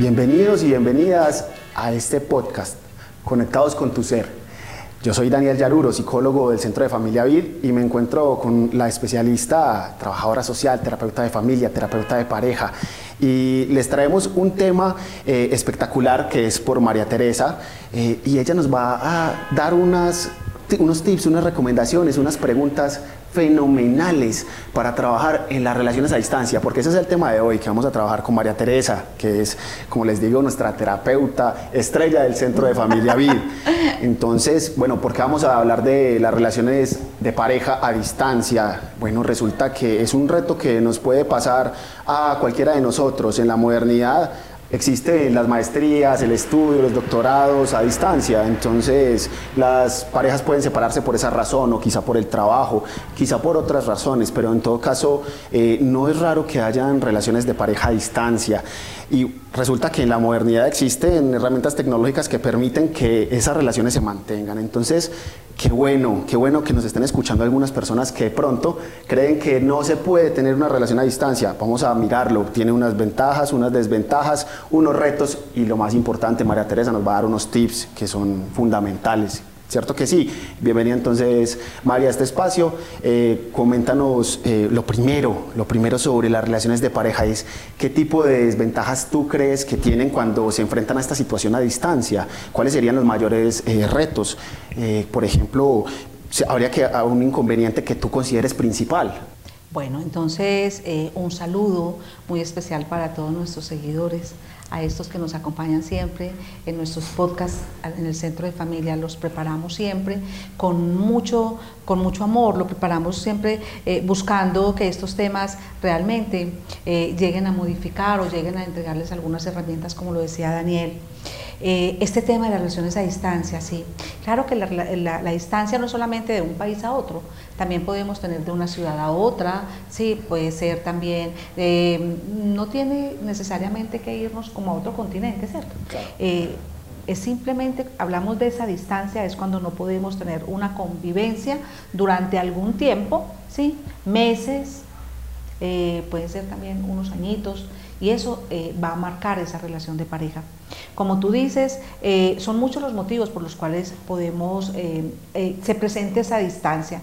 Bienvenidos y bienvenidas a este podcast, Conectados con tu Ser. Yo soy Daniel Yaruro, psicólogo del Centro de Familia Vid y me encuentro con la especialista, trabajadora social, terapeuta de familia, terapeuta de pareja. Y les traemos un tema eh, espectacular que es por María Teresa eh, y ella nos va a dar unos tips, unas recomendaciones, unas preguntas fenomenales para trabajar en las relaciones a distancia, porque ese es el tema de hoy, que vamos a trabajar con María Teresa, que es, como les digo, nuestra terapeuta estrella del Centro de Familia Vid. Entonces, bueno, ¿por qué vamos a hablar de las relaciones de pareja a distancia? Bueno, resulta que es un reto que nos puede pasar a cualquiera de nosotros en la modernidad Existen las maestrías, el estudio, los doctorados a distancia, entonces las parejas pueden separarse por esa razón o quizá por el trabajo, quizá por otras razones, pero en todo caso eh, no es raro que hayan relaciones de pareja a distancia. Y resulta que en la modernidad existen herramientas tecnológicas que permiten que esas relaciones se mantengan. Entonces, qué bueno, qué bueno que nos estén escuchando algunas personas que de pronto creen que no se puede tener una relación a distancia. Vamos a mirarlo. Tiene unas ventajas, unas desventajas, unos retos y lo más importante, María Teresa nos va a dar unos tips que son fundamentales ¿Cierto que sí? Bienvenida entonces, María, a este espacio. Eh, coméntanos eh, lo primero, lo primero sobre las relaciones de pareja es qué tipo de desventajas tú crees que tienen cuando se enfrentan a esta situación a distancia. ¿Cuáles serían los mayores eh, retos? por ejemplo, habría que un inconveniente que tú consideres principal. Bueno, entonces un saludo muy especial para todos nuestros seguidores a estos que nos acompañan siempre en nuestros podcasts en el Centro de Familia, los preparamos siempre con mucho, con mucho amor, lo preparamos siempre eh, buscando que estos temas realmente eh, lleguen a modificar o lleguen a entregarles algunas herramientas, como lo decía Daniel. Eh, este tema de las relaciones a distancia, sí. Claro que la, distancia no es solamente de un país a otro, también podemos tener de una ciudad a otra, sí, puede ser también, eh, no tiene necesariamente que irnos como a otro continente, ¿cierto? Eh, es simplemente, hablamos de esa distancia, es cuando no podemos tener una convivencia durante algún tiempo, ¿sí? Meses, pueden ser también unos añitos, y eso eh, va a marcar esa relación de pareja. Como tú dices, eh, son muchos los motivos por los cuales podemos, eh, se presente esa distancia.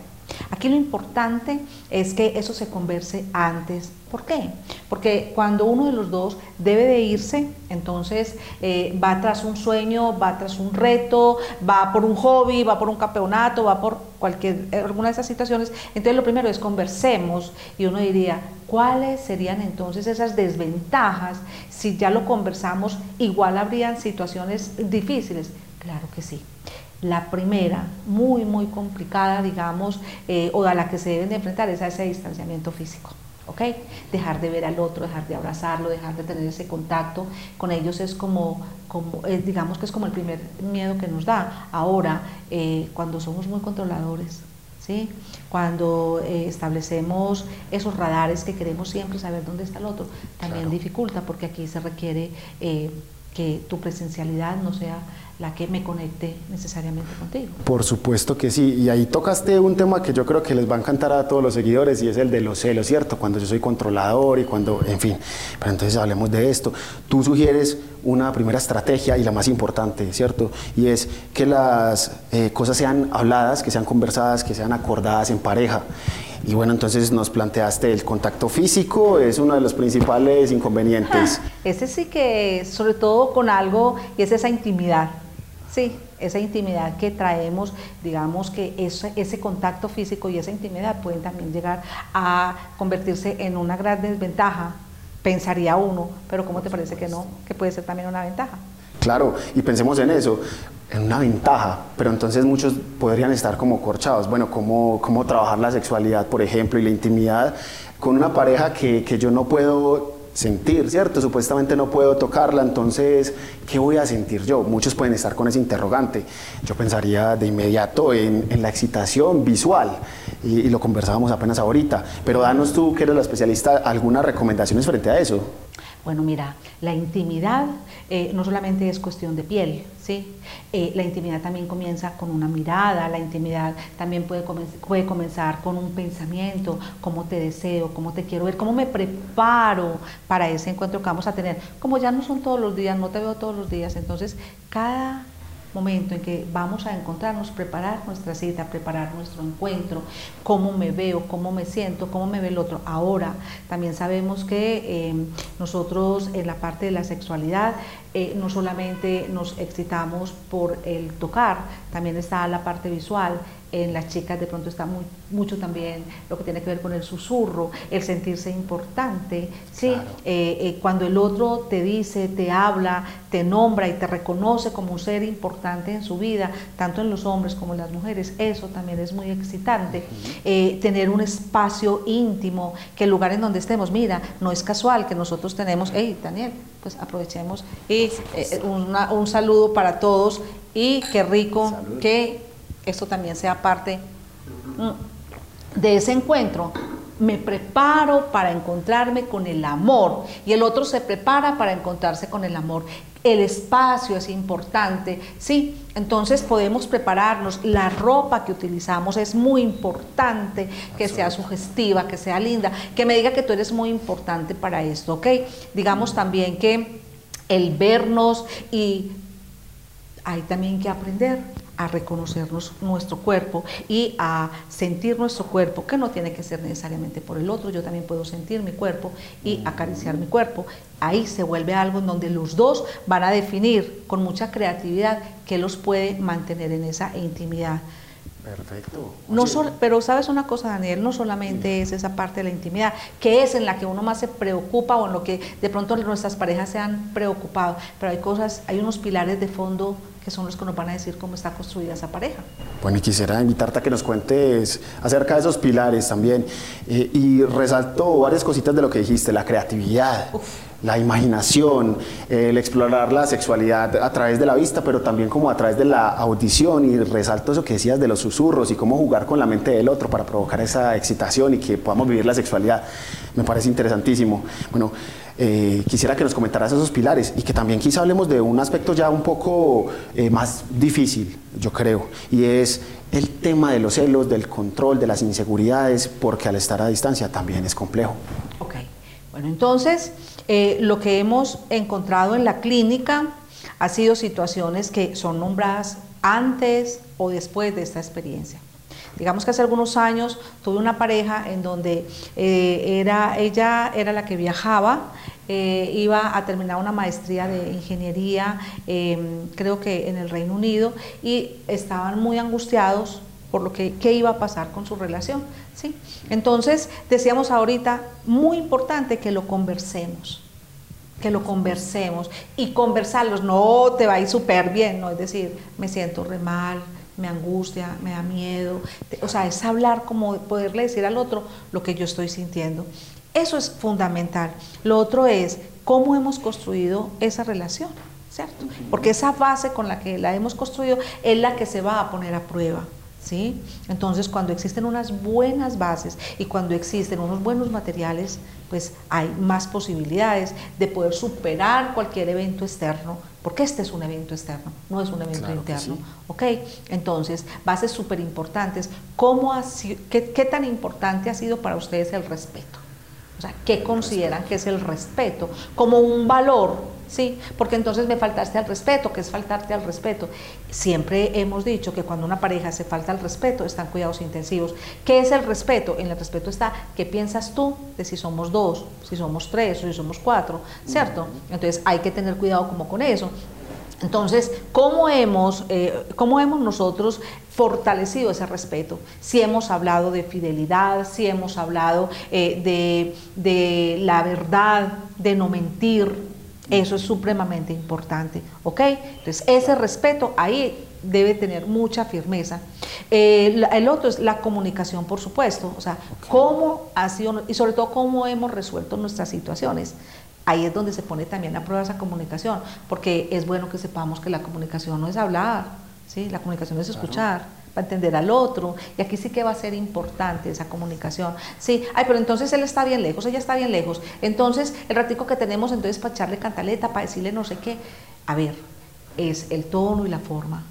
Aquí lo importante es que eso se converse antes. ¿Por qué? Porque cuando uno de los dos debe de irse, entonces eh, va tras un sueño, va tras un reto, va por un hobby, va por un campeonato, va por cualquier, eh, alguna de esas situaciones. Entonces lo primero es conversemos y uno diría, ¿cuáles serían entonces esas desventajas? Si ya lo conversamos, igual habrían situaciones difíciles. Claro que sí. La primera, muy, muy complicada, digamos, eh, o a la que se deben de enfrentar es a ese distanciamiento físico. ¿Ok? Dejar de ver al otro, dejar de abrazarlo, dejar de tener ese contacto con ellos es como, como eh, digamos que es como el primer miedo que nos da. Ahora, eh, cuando somos muy controladores, ¿sí? Cuando establecemos esos radares que queremos siempre saber dónde está el otro, también dificulta porque aquí se requiere que tu presencialidad no sea la que me conecte necesariamente contigo. Por supuesto que sí, y ahí tocaste un tema que yo creo que les va a encantar a todos los seguidores y es el de los celos, ¿cierto? Cuando yo soy controlador y cuando, en fin, pero entonces hablemos de esto. Tú sugieres una primera estrategia y la más importante, ¿cierto? Y es que las eh, cosas sean habladas, que sean conversadas, que sean acordadas en pareja. Y bueno, entonces nos planteaste el contacto físico, es uno de los principales inconvenientes. ese sí que, sobre todo con algo, y es esa intimidad. Sí, esa intimidad que traemos, digamos que ese, ese contacto físico y esa intimidad pueden también llegar a convertirse en una gran desventaja, pensaría uno, pero ¿cómo te parece que no? Que puede ser también una ventaja. Claro, y pensemos en eso, en una ventaja, pero entonces muchos podrían estar como corchados. Bueno, ¿cómo, cómo trabajar la sexualidad, por ejemplo, y la intimidad con una pareja que, que yo no puedo sentir, ¿cierto? Supuestamente no puedo tocarla, entonces, ¿qué voy a sentir yo? Muchos pueden estar con ese interrogante. Yo pensaría de inmediato en, la excitación visual y, lo conversábamos apenas ahorita, pero danos tú, que eres la especialista, algunas recomendaciones frente a eso. Bueno, mira, la intimidad eh, no solamente es cuestión de piel, ¿sí? Eh, la intimidad también comienza con una mirada, la intimidad también puede, puede comenzar con un pensamiento, cómo te deseo, cómo te quiero ver, cómo me preparo para ese encuentro que vamos a tener. Como ya no son todos los días, no te veo todos los días, entonces cada momento en que vamos a encontrarnos, preparar nuestra cita, preparar nuestro encuentro, cómo me veo, cómo me siento, cómo me ve el otro. Ahora, también sabemos que eh, nosotros en la parte de la sexualidad eh, no solamente nos excitamos por el tocar, también está la parte visual, en las chicas de pronto está muy, mucho también lo que tiene que ver con el susurro, el sentirse importante, ¿sí? Eh, eh, cuando el otro te dice, te habla, te nombra y te reconoce como un ser importante en su vida, tanto en los hombres como en las mujeres, eso también es muy excitante. Eh, tener un espacio íntimo, que el lugar en donde estemos, mira, no es casual que nosotros tenemos, hey Daniel, pues aprovechemos y un saludo para todos y qué rico que esto también sea parte mm, de ese encuentro. Me preparo para encontrarme con el amor y el otro se prepara para encontrarse con el amor. El espacio es importante, ¿sí? Entonces podemos prepararnos. La ropa que utilizamos es muy importante que sea sugestiva, que sea linda, que me diga que tú eres muy importante para esto, ¿ok? Digamos también que el vernos y hay también que aprender a reconocernos nuestro cuerpo y a sentir nuestro cuerpo, que no tiene que ser necesariamente por el otro, yo también puedo sentir mi cuerpo y acariciar mi cuerpo. Ahí se vuelve algo en donde los dos van a definir con mucha creatividad qué los puede mantener en esa intimidad. Perfecto. No pero sabes una cosa, Daniel, no solamente es esa parte de la intimidad, que es en la que uno más se preocupa o en lo que de pronto nuestras parejas se han preocupado, pero hay cosas, hay unos pilares de fondo que son los que nos van a decir cómo está construida esa pareja. Bueno, y quisiera invitarte a que nos cuentes acerca de esos pilares también. Eh, y resalto varias cositas de lo que dijiste, la creatividad. la imaginación, el explorar la sexualidad a través de la vista, pero también como a través de la audición y resalto eso que decías de los susurros y cómo jugar con la mente del otro para provocar esa excitación y que podamos vivir la sexualidad. Me parece interesantísimo. Bueno, eh, quisiera que nos comentaras esos pilares y que también quizá hablemos de un aspecto ya un poco eh, más difícil, yo creo, y es el tema de los celos, del control, de las inseguridades, porque al estar a distancia también es complejo. Ok, bueno, entonces eh, lo que hemos encontrado en la clínica ha sido situaciones que son nombradas antes o después de esta experiencia. Digamos que hace algunos años tuve una pareja en donde eh, era, ella era la que viajaba, eh, iba a terminar una maestría de ingeniería, em, creo que en el Reino Unido, y estaban muy angustiados por lo que qué iba a pasar con su relación. ¿sí? Entonces, decíamos ahorita, muy importante que lo conversemos que lo conversemos y conversarlos, no te va a ir súper bien, no es decir, me siento re mal, me angustia, me da miedo. O sea, es hablar como poderle decir al otro lo que yo estoy sintiendo. Eso es fundamental. Lo otro es cómo hemos construido esa relación, ¿cierto? Porque esa base con la que la hemos construido es la que se va a poner a prueba. ¿Sí? Entonces, cuando existen unas buenas bases y cuando existen unos buenos materiales, pues hay más posibilidades de poder superar cualquier evento externo, porque este es un evento externo, no es un evento interno. ¿Ok? Entonces, bases súper importantes. ¿Cómo qué, qué, tan importante ha sido para ustedes el respeto? O sea, ¿qué consideran que es el respeto? Como un valor ¿sí? Porque entonces me faltaste al respeto, que es faltarte al respeto. Siempre hemos dicho que cuando una pareja se falta al respeto, están cuidados intensivos. ¿Qué es el respeto? En el respeto está qué piensas tú de si somos dos, si somos tres o si somos cuatro, ¿cierto? Entonces hay que tener cuidado como con eso. Entonces, ¿cómo hemos, eh, ¿cómo hemos nosotros fortalecido ese respeto? Si hemos hablado de fidelidad, si hemos hablado eh, de, de la verdad, de no mentir, eso es supremamente importante, ¿ok? Entonces, ese respeto ahí debe tener mucha firmeza. Eh, el otro es la comunicación, por supuesto, o sea, cómo ha sido, y sobre todo cómo hemos resuelto nuestras situaciones. Ahí es donde se pone también a prueba esa comunicación, porque es bueno que sepamos que la comunicación no es hablar, ¿sí? La comunicación es escuchar, para entender al otro, y aquí sí que va a ser importante esa comunicación. Sí, ay, pero entonces él está bien lejos, ella está bien lejos. Entonces, el ratico que tenemos entonces para echarle cantaleta, para decirle no sé qué. A ver, es el tono y la forma.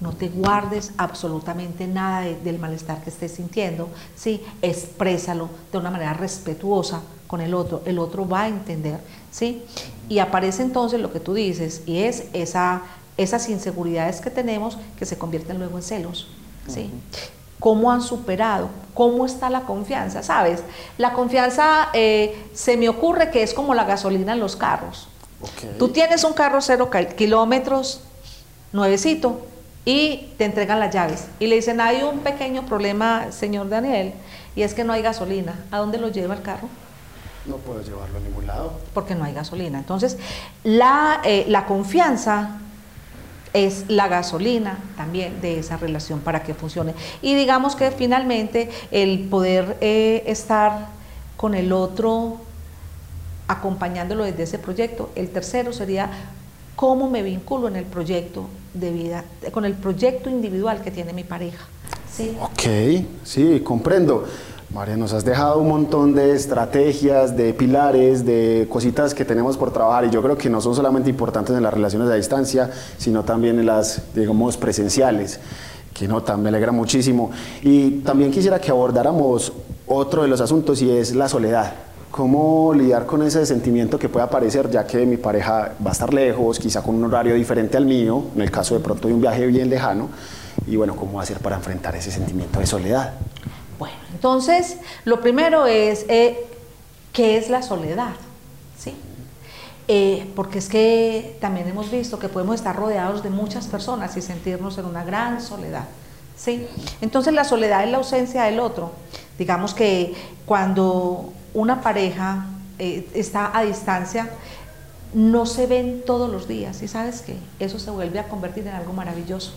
No te guardes absolutamente nada del malestar que estés sintiendo, ¿sí? Exprésalo de una manera respetuosa con el otro, el otro va a entender, ¿sí? Y aparece entonces lo que tú dices, y es esa, esas inseguridades que tenemos que se convierten luego en celos, ¿sí? ¿Cómo han superado? ¿Cómo está la confianza? ¿Sabes? La confianza eh, se me ocurre que es como la gasolina en los carros. Tú tienes un carro cero kilómetros, nuevecito, y te entregan las llaves. Y le dicen, hay un pequeño problema, señor Daniel, y es que no hay gasolina. ¿A dónde lo lleva el carro? No puedo llevarlo a ningún lado. Porque no hay gasolina. Entonces, la, eh, la confianza es la gasolina también de esa relación para que funcione. Y digamos que finalmente el poder eh, estar con el otro acompañándolo desde ese proyecto. El tercero sería cómo me vinculo en el proyecto de vida, con el proyecto individual que tiene mi pareja. ¿sí? Ok, sí, comprendo. María, nos has dejado un montón de estrategias, de pilares, de cositas que tenemos por trabajar y yo creo que no son solamente importantes en las relaciones a distancia, sino también en las, digamos, presenciales, que no, me alegra muchísimo. Y también quisiera que abordáramos otro de los asuntos y es la soledad cómo lidiar con ese sentimiento que puede aparecer, ya que mi pareja va a estar lejos, quizá con un horario diferente al mío, en el caso de pronto de un viaje bien lejano, y bueno, cómo hacer para enfrentar ese sentimiento de soledad. Bueno, entonces, lo primero es, eh, ¿qué es la soledad? ¿Sí? Eh, porque es que también hemos visto que podemos estar rodeados de muchas personas y sentirnos en una gran soledad. ¿sí? Entonces la soledad es la ausencia del otro. Digamos que cuando una pareja eh, está a distancia, no se ven todos los días. ¿Y sabes qué? Eso se vuelve a convertir en algo maravilloso.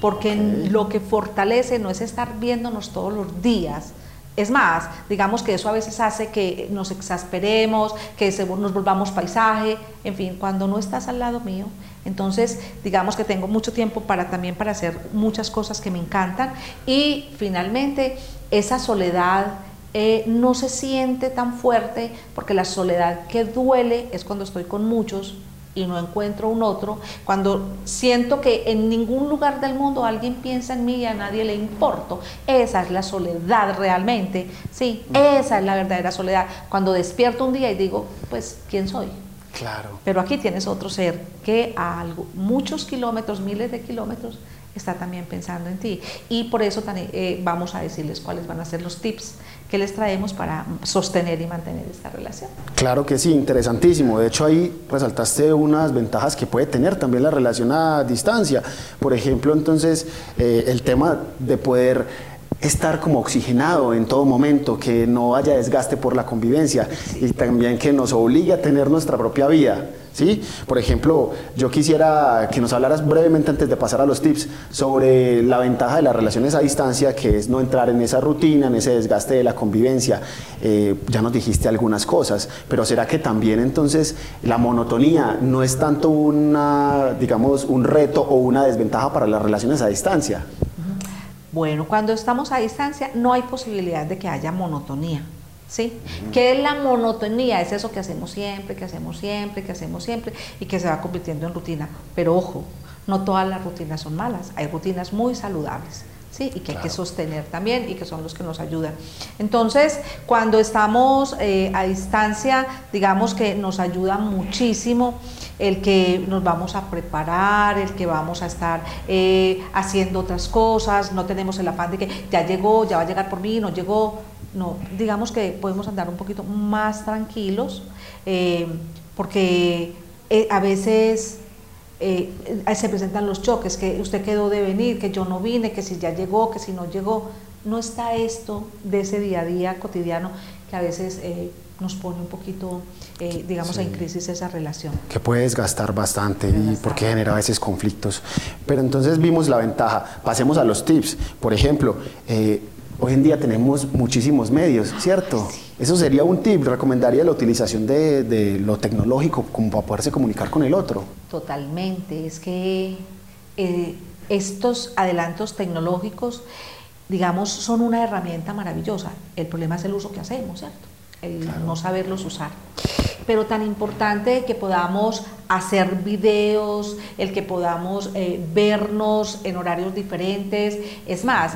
Porque lo que fortalece no es estar viéndonos todos los días. Es más, digamos que eso a veces hace que nos exasperemos, que nos volvamos paisaje, en fin, cuando no estás al lado mío, entonces digamos que tengo mucho tiempo para también para hacer muchas cosas que me encantan. Y finalmente esa soledad, eh, no se siente tan fuerte porque la soledad que duele es cuando estoy con muchos y no encuentro un otro, cuando siento que en ningún lugar del mundo alguien piensa en mí y a nadie le importo, esa es la soledad realmente, sí, esa es la verdadera soledad. Cuando despierto un día y digo, pues, ¿quién soy? Claro. Pero aquí tienes otro ser que a algo, muchos kilómetros, miles de kilómetros, está también pensando en ti. Y por eso eh, vamos a decirles cuáles van a ser los tips que les traemos para sostener y mantener esta relación. Claro que sí, interesantísimo. De hecho, ahí resaltaste unas ventajas que puede tener también la relación a distancia. Por ejemplo, entonces, eh, el tema de poder estar como oxigenado en todo momento, que no haya desgaste por la convivencia y también que nos obligue a tener nuestra propia vida. ¿sí? Por ejemplo, yo quisiera que nos hablaras brevemente antes de pasar a los tips sobre la ventaja de las relaciones a distancia, que es no entrar en esa rutina, en ese desgaste de la convivencia. Eh, ya nos dijiste algunas cosas, pero ¿será que también entonces la monotonía no es tanto una, digamos, un reto o una desventaja para las relaciones a distancia? Bueno, cuando estamos a distancia no hay posibilidad de que haya monotonía. ¿Sí? ¿Qué es la monotonía? Es eso que hacemos siempre, que hacemos siempre, que hacemos siempre y que se va convirtiendo en rutina. Pero ojo, no todas las rutinas son malas, hay rutinas muy saludables. ¿Sí? y que hay que sostener también y que son los que nos ayudan. Entonces, cuando estamos eh, a distancia, digamos que nos ayuda muchísimo el que nos vamos a preparar, el que vamos a estar eh, haciendo otras cosas, no tenemos el afán de que ya llegó, ya va a llegar por mí, no llegó, no, digamos que podemos andar un poquito más tranquilos, eh, porque eh, a veces se presentan los choques, que usted quedó de venir, que yo no vine, que si ya llegó, que si no llegó, no está esto de ese día a día cotidiano que a veces nos pone un poquito, eh, digamos, en crisis esa relación. Que puede desgastar bastante y porque genera a veces conflictos. Pero entonces vimos la ventaja. Pasemos a los tips. Por ejemplo, eh, hoy en día tenemos muchísimos medios, ¿cierto? Eso sería un tip. Recomendaría la utilización de, lo tecnológico como para poderse comunicar con el otro. Totalmente. Es que... Eh, estos adelantos tecnológicos, digamos, son una herramienta maravillosa. El problema es el uso que hacemos, ¿cierto? El no saberlos usar. Pero tan importante que podamos hacer videos, el que podamos eh, vernos en horarios diferentes. Es más,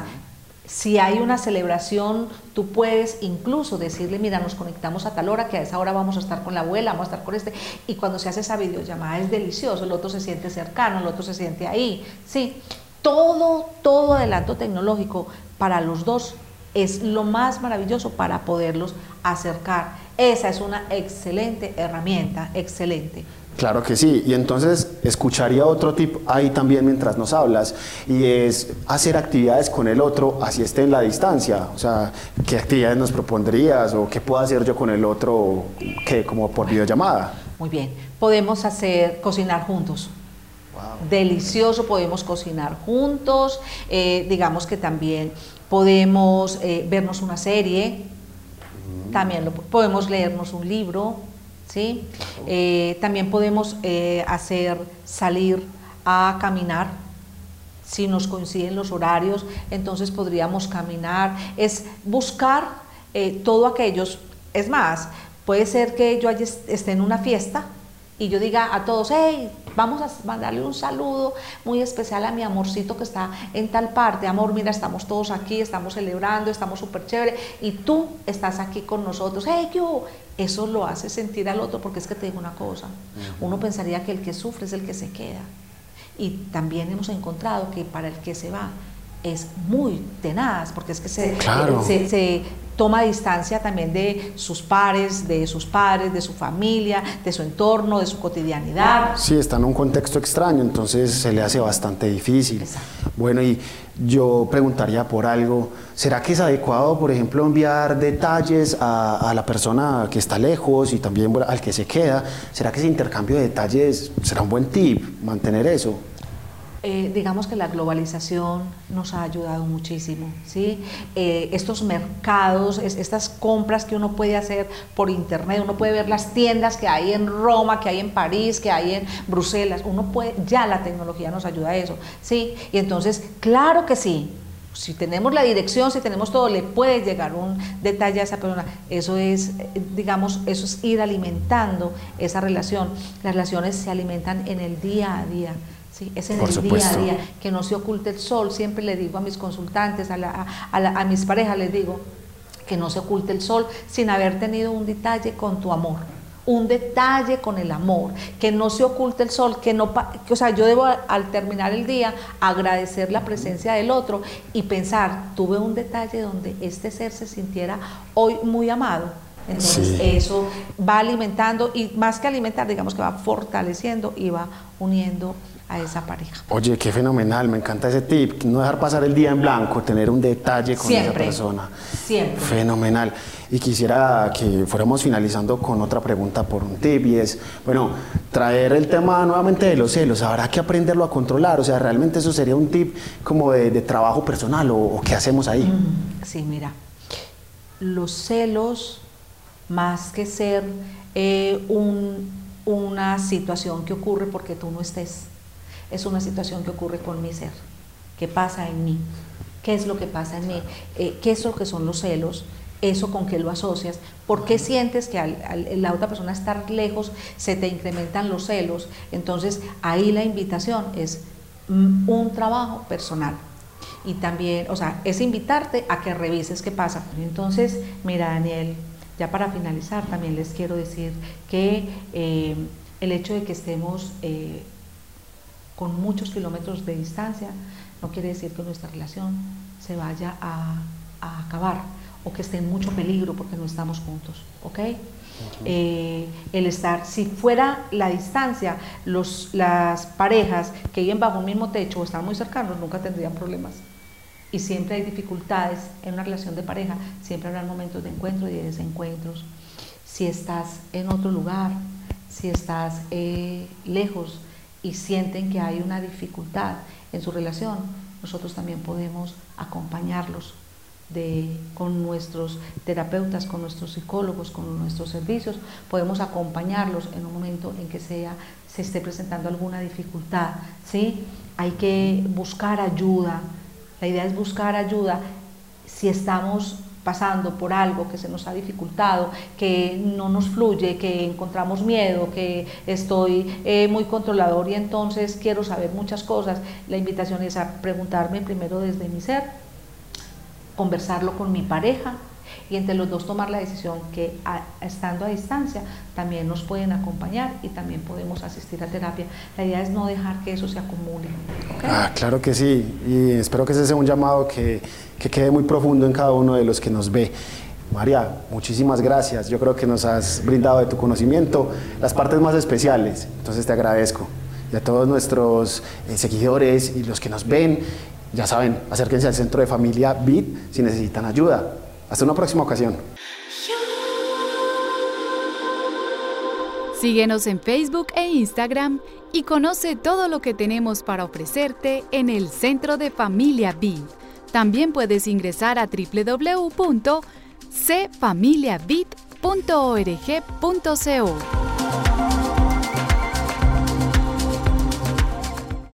si hay una celebración, tú puedes incluso decirle, mira, nos conectamos a tal hora, que a esa hora vamos a estar con la abuela, vamos a estar con este. Y cuando se hace esa videollamada es delicioso, el otro se siente cercano, el otro se siente ahí. Sí, todo, todo adelanto tecnológico para los dos es lo más maravilloso para poderlos acercar. Esa es una excelente herramienta, excelente. Claro que sí, y entonces escucharía otro tip ahí también mientras nos hablas, y es hacer actividades con el otro, así esté en la distancia. O sea, ¿qué actividades nos propondrías o qué puedo hacer yo con el otro, que como por videollamada? Muy bien, podemos hacer cocinar juntos. Delicioso, podemos cocinar juntos, eh, digamos que también podemos eh, vernos una serie, también lo, podemos leernos un libro, ¿sí? Eh, también podemos eh, hacer salir a caminar. Si nos coinciden los horarios, entonces podríamos caminar. Es buscar eh, todo aquellos. Es más, puede ser que yo esté en una fiesta y yo diga a todos, hey, vamos a mandarle un saludo muy especial a mi amorcito que está en tal parte. Amor, mira, estamos todos aquí, estamos celebrando, estamos súper chévere y tú estás aquí con nosotros. Hey, yo, eso lo hace sentir al otro porque es que te digo una cosa, uno pensaría que el que sufre es el que se queda. Y también hemos encontrado que para el que se va es muy tenaz, porque es que se, se, toma distancia también de sus pares, de sus padres, de su familia, de su entorno, de su cotidianidad. Sí, está en un contexto extraño, entonces se le hace bastante difícil. Bueno, y yo preguntaría por algo, ¿será que es adecuado, por ejemplo, enviar detalles a, a la persona que está lejos y también al que se queda? ¿Será que ese intercambio de detalles será un buen tip, mantener eso? Eh, digamos que la globalización nos ha ayudado muchísimo, ¿sí? Eh, estos mercados, estas compras que uno puede hacer por internet, uno puede ver las tiendas que hay en Roma, que hay en París, que hay en Bruselas, uno puede, ya la tecnología nos ayuda a eso, ¿sí? Y entonces, claro que sí, si tenemos la dirección, si tenemos todo, le puede llegar un detalle a esa persona. Eso es, digamos, eso es ir alimentando esa relación. Las relaciones se alimentan en el día a día es en el día a día, que no se oculte el sol. Siempre le digo a mis consultantes, a, a, mis parejas, les digo que no se oculte el sol sin haber tenido un detalle con tu amor un detalle con el amor, que no se oculte el sol, que no, que, o sea, yo debo al terminar el día agradecer la presencia del otro y pensar, tuve un detalle donde este ser se sintiera hoy muy amado. Entonces eso va alimentando y más que alimentar, digamos que va fortaleciendo y va uniendo a esa pareja. Oye, qué fenomenal, me encanta ese tip, no dejar pasar el día en blanco, tener un detalle con esa persona. Siempre. Fenomenal. Y quisiera que fuéramos finalizando con otra pregunta por un tip y es, bueno, traer el tema nuevamente de los celos, habrá que aprenderlo a controlar, o sea, realmente eso sería un tip como de, trabajo personal o, qué hacemos ahí. Mm, sí, mira, los celos, más que ser eh, una situación que ocurre porque tú no estés, es una situación que ocurre con mi ser, que pasa en mí. ¿Qué es lo que pasa en mí? Eh, ¿Qué es lo que son los celos? ¿Eso con qué lo asocias? ¿Por qué sientes que al, la otra persona estar lejos se te incrementan los celos? Entonces ahí la invitación es mm, un trabajo personal. Y también, o sea, es invitarte a que revises qué pasa. Entonces, mira Daniel, ya para finalizar también les quiero decir que eh, el hecho de que estemos... Eh, con muchos kilómetros de distancia, no quiere decir que nuestra relación se vaya a, acabar o que esté en mucho peligro porque no estamos juntos, ¿ok? Eh, el estar, si fuera la distancia, los, las parejas que viven bajo un mismo techo o están muy cercanos nunca tendrían problemas. Y siempre hay dificultades en una relación de pareja, siempre habrá momentos de encuentro y de desencuentros. Si estás en otro lugar, si estás eh, lejos, y sienten que hay una dificultad en su relación, nosotros también podemos acompañarlos de, con nuestros terapeutas, con nuestros psicólogos, con nuestros servicios, podemos acompañarlos en un momento en que sea, se esté presentando alguna dificultad. ¿sí? Hay que buscar ayuda. La idea es buscar ayuda si estamos pasando por algo que se nos ha dificultado, que no nos fluye, que encontramos miedo, que estoy eh, muy controlador y entonces quiero saber muchas cosas, la invitación es a preguntarme primero desde mi ser, conversarlo con mi pareja y entre los dos tomar la decisión que estando a distancia también nos pueden acompañar y también podemos asistir a terapia. La idea es no dejar que eso se acumule. Ah, claro que sí y espero que ese sea un llamado que, que quede muy profundo en cada uno de los que nos ve. María, muchísimas gracias. Yo creo que nos has brindado de tu conocimiento las partes más especiales, entonces te agradezco. Y a todos nuestros eh, seguidores y los que nos ven, ya saben, acérquense al centro de familia BIT si necesitan ayuda. Hasta una próxima ocasión. Síguenos en Facebook e Instagram y conoce todo lo que tenemos para ofrecerte en el Centro de Familia BIT. También puedes ingresar a www.cfamiliabit.org.co.